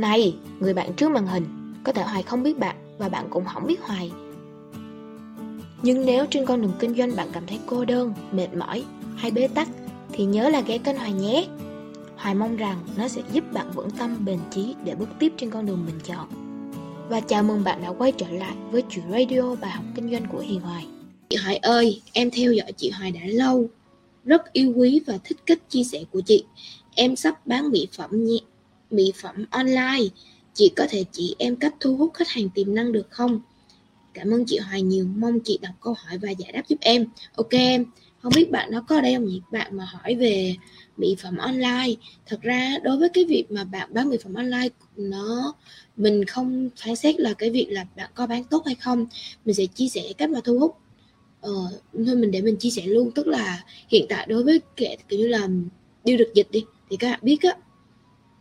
Này, người bạn trước màn hình, có thể Hoài không biết bạn và bạn cũng không biết Hoài. Nhưng nếu trên con đường kinh doanh bạn cảm thấy cô đơn, mệt mỏi hay bế tắc thì nhớ là ghé kênh Hoài nhé. Hoài mong rằng nó sẽ giúp bạn vững tâm bền chí để bước tiếp trên con đường mình chọn. Và chào mừng bạn đã quay trở lại với chuyện radio bài học kinh doanh của Hiền Hoài. Chị Hoài ơi, em theo dõi chị Hoài đã lâu, rất yêu quý và thích cách chia sẻ của chị. Em sắp bán mỹ phẩm nhé, mỹ phẩm online. Chị có thể chỉ em cách thu hút khách hàng tiềm năng được không? Cảm ơn chị Hoài nhiều, mong chị đọc câu hỏi và giải đáp giúp em. Ok em, không biết bạn nó có ở đây không nhỉ? Bạn mà hỏi về mỹ phẩm online. Thật ra đối với cái việc mà bạn bán mỹ phẩm online nó mình không phán xét là cái việc là bạn có bán tốt hay không. Mình sẽ chia sẻ cách mà thu hút ờ, thôi mình để mình chia sẻ luôn tức là hiện tại đối với kệ kiểu như là điêu được dịch đi thì các bạn biết á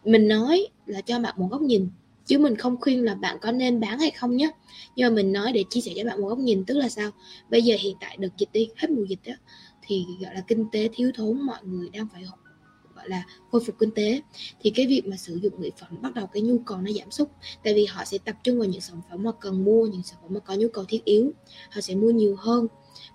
mình nói là cho bạn một góc nhìn, chứ mình không khuyên là bạn có nên bán hay không nhé nhưng mà mình nói để chia sẻ cho bạn một góc nhìn, tức là sao? Bây giờ hiện tại được dịch đi, hết mùa dịch đó thì, gọi là, kinh tế thiếu thốn mọi người đang phải gọi là, khôi phục kinh tế. Thì cái việc mà sử dụng mỹ phẩm bắt đầu cái nhu cầu nó giảm sút, tại vì họ sẽ tập trung vào những sản phẩm mà cần mua, những sản phẩm mà có nhu cầu thiết yếu, họ sẽ mua nhiều hơn.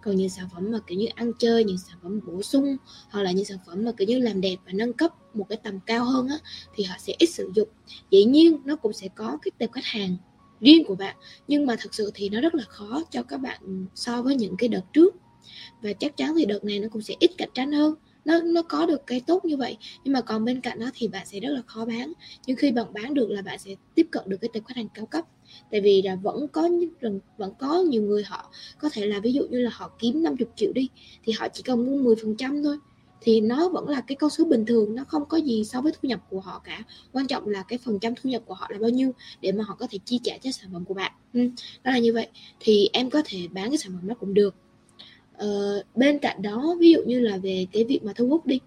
Còn những sản phẩm mà kiểu như ăn chơi, những sản phẩm bổ sung, hoặc là những sản phẩm mà kiểu như làm đẹp và nâng cấp một cái tầm cao hơn á, thì họ sẽ ít sử dụng. Dĩ nhiên, nó cũng sẽ có cái tệp khách hàng riêng của bạn, nhưng mà thật sự thì nó rất là khó cho các bạn so với những cái đợt trước. Và chắc chắn thì đợt này nó cũng sẽ ít cạnh tranh hơn. Nó nó có được cái tốt như vậy, nhưng mà còn bên cạnh đó thì bạn sẽ rất là khó bán. Nhưng khi bạn bán được là bạn sẽ tiếp cận được cái tệp khách hàng cao cấp. Tại vì là vẫn có vẫn có nhiều người họ có thể là ví dụ như là họ kiếm 50 triệu đi, thì họ chỉ cần mua 10 phần trăm thôi thì nó vẫn là cái con số bình thường nó không có gì so với thu nhập của họ cả. Quan trọng là cái phần trăm thu nhập của họ là bao nhiêu để mà họ có thể chi trả cho sản phẩm của bạn. Ừ, đó là như vậy. Thì em có thể bán cái sản phẩm đó cũng được. Ờ, bên cạnh đó ví dụ như là về cái việc mà thu hút đi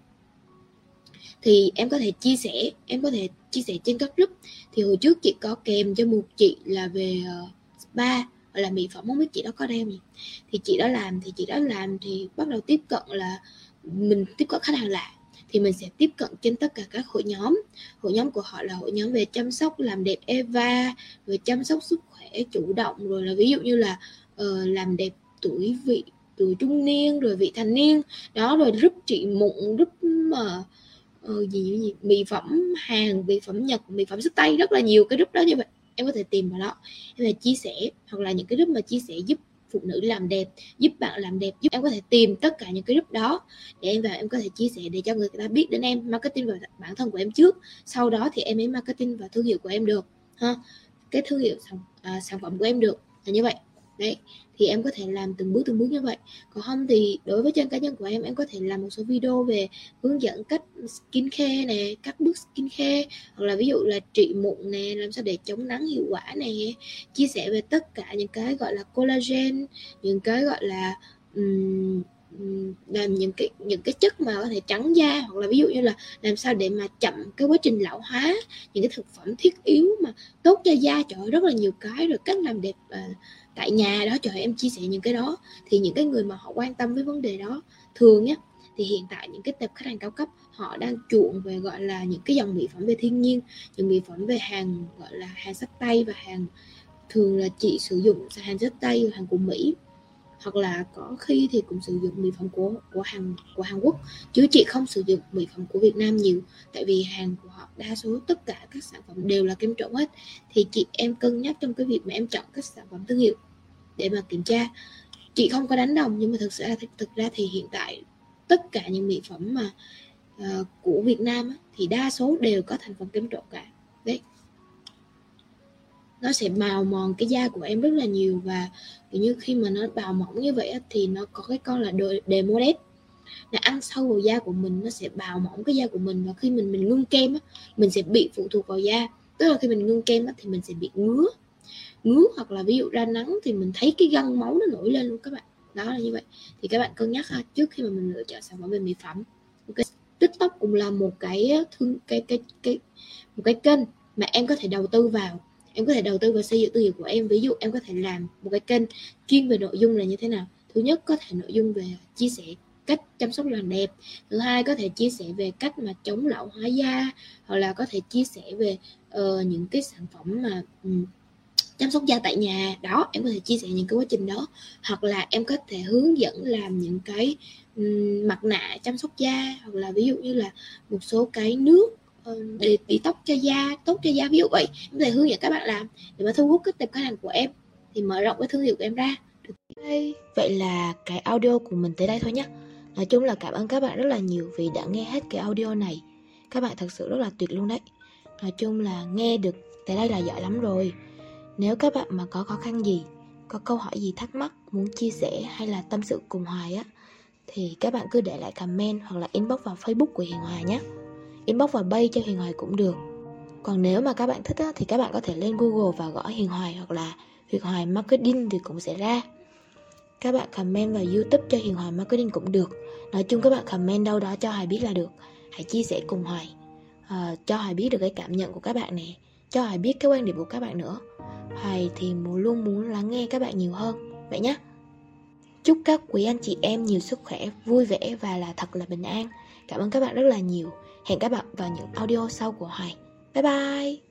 thì em có thể chia sẻ em có thể chia sẻ trên các group. Thì hồi trước chị có kèm cho một chị là về uh, spa gọi là mỹ phẩm không biết chị đó có đem gì. Thì chị đó làm thì chị đó làm thì bắt đầu tiếp cận là mình tiếp cận khách hàng lạ thì mình sẽ tiếp cận trên tất cả các hội nhóm. Hội nhóm của họ là hội nhóm về chăm sóc làm đẹp Eva về chăm sóc sức khỏe chủ động rồi là ví dụ như là uh, làm đẹp tuổi vị tuổi trung niên rồi vị thành niên. Đó rồi giúp trị mụn giúp mà uh, gì, gì mỹ phẩm hàng mỹ phẩm nhật mỹ phẩm sức tay rất là nhiều cái group đó như vậy. Em có thể tìm vào đó em có chia sẻ hoặc là những cái group mà chia sẻ giúp phụ nữ làm đẹp giúp bạn làm đẹp giúp em có thể tìm tất cả những cái group đó để em vào em có thể chia sẻ để cho người ta biết đến em marketing vào bản thân của em trước. Sau đó thì em mới marketing vào thương hiệu của em được ha. Cái thương hiệu sản, à, sản phẩm của em được là như vậy đấy thì em có thể làm từng bước từng bước như vậy. Còn không thì đối với trang cá nhân của em em có thể làm một số video về hướng dẫn cách skin care nè các bước skin care hoặc là ví dụ là trị mụn nè làm sao để chống nắng hiệu quả nè chia sẻ về tất cả những cái gọi là collagen những cái gọi là um, làm những cái những cái chất mà có thể trắng da hoặc là ví dụ như là làm sao để mà chậm cái quá trình lão hóa những cái thực phẩm thiết yếu mà tốt cho da trời ơi, rất là nhiều cái rồi cách làm đẹp à, tại nhà đó trời em chia sẻ những cái đó. Thì những cái người mà họ quan tâm với vấn đề đó thường nhé thì hiện tại những cái tập khách hàng cao cấp họ đang chuộng về gọi là những cái dòng mỹ phẩm về thiên nhiên những mỹ phẩm về hàng gọi là hàng sách tay và hàng thường là chị sử dụng hàng sách tay hàng của mỹ hoặc là có khi thì cũng sử dụng mỹ phẩm của của Hàn của Hàn Quốc chứ chị không sử dụng mỹ phẩm của Việt Nam nhiều tại vì hàng của họ đa số tất cả các sản phẩm đều là kem trộn hết. Thì chị em cân nhắc trong cái việc mà em chọn các sản phẩm thương hiệu để mà kiểm tra. Chị không có đánh đồng nhưng mà thực sự thực ra thì hiện tại tất cả những mỹ phẩm mà uh, của Việt Nam á, thì đa số đều có thành phần kem trộn cả. Đấy nó sẽ bào mòn cái da của em rất là nhiều và kiểu như khi mà nó bào mỏng như vậy thì nó có cái con là demodet là ăn sâu vào da của mình nó sẽ bào mỏng cái da của mình và khi mình mình ngưng kem á, mình sẽ bị phụ thuộc vào da. Tức là khi mình ngưng kem á, thì mình sẽ bị ngứa. Ngứa hoặc là ví dụ ra nắng thì mình thấy cái gân máu nó nổi lên luôn các bạn. Đó là như vậy. Thì các bạn cân nhắc ha trước khi mà mình lựa chọn sản phẩm về mỹ phẩm. Okay. tiktok cũng là một cái ờ, thương cái cái cái một cái kênh mà em có thể đầu tư vào em có thể đầu tư vào xây dựng thương hiệu của em. Ví dụ em có thể làm một cái kênh chuyên về nội dung là như thế nào. Thứ nhất có thể nội dung về chia sẻ cách chăm sóc làn đẹp. Thứ hai có thể chia sẻ về cách mà chống lão hóa da hoặc là có thể chia sẻ về uh, những cái sản phẩm mà um, chăm sóc da tại nhà. Đó em có thể chia sẻ những cái quá trình đó. Hoặc là em có thể hướng dẫn làm những cái um, mặt nạ chăm sóc da. Hoặc là ví dụ như là một số cái nước Ờ, để bị tóc cho da tốt cho da ví dụ vậy em có thể hướng dẫn các bạn làm để mà thu hút cái tập khách hàng của em thì mở rộng cái thương hiệu của em ra vậy là cái audio của mình tới đây thôi nhé. Nói chung là cảm ơn các bạn rất là nhiều vì đã nghe hết cái audio này. Các bạn thật sự rất là tuyệt luôn đấy. Nói chung là nghe được tới đây là giỏi lắm rồi. Nếu các bạn mà có khó khăn gì, có câu hỏi gì thắc mắc, muốn chia sẻ hay là tâm sự cùng Hoài á, thì các bạn cứ để lại comment hoặc là inbox vào Facebook của Hiền Hoài nhé. Inbox vào bay cho Hiền Hoài cũng được. Còn nếu mà các bạn thích á, thì các bạn có thể lên Google và gõ Hiền Hoài hoặc là Hiền Hoài Marketing thì cũng sẽ ra. Các bạn comment vào youtube cho Hiền Hoài Marketing cũng được. Nói chung các bạn comment đâu đó cho Hoài biết là được. Hãy chia sẻ cùng Hoài. Uh, Cho Hoài biết được cái cảm nhận của các bạn nè. Cho Hoài biết cái quan điểm của các bạn nữa. Hoài thì luôn muốn lắng nghe các bạn nhiều hơn. Vậy nhé Chúc các quý anh chị em nhiều sức khỏe, vui vẻ và là thật là bình an. Cảm ơn các bạn rất là nhiều. Hẹn các bạn vào những audio sau của Hoài. Bye bye!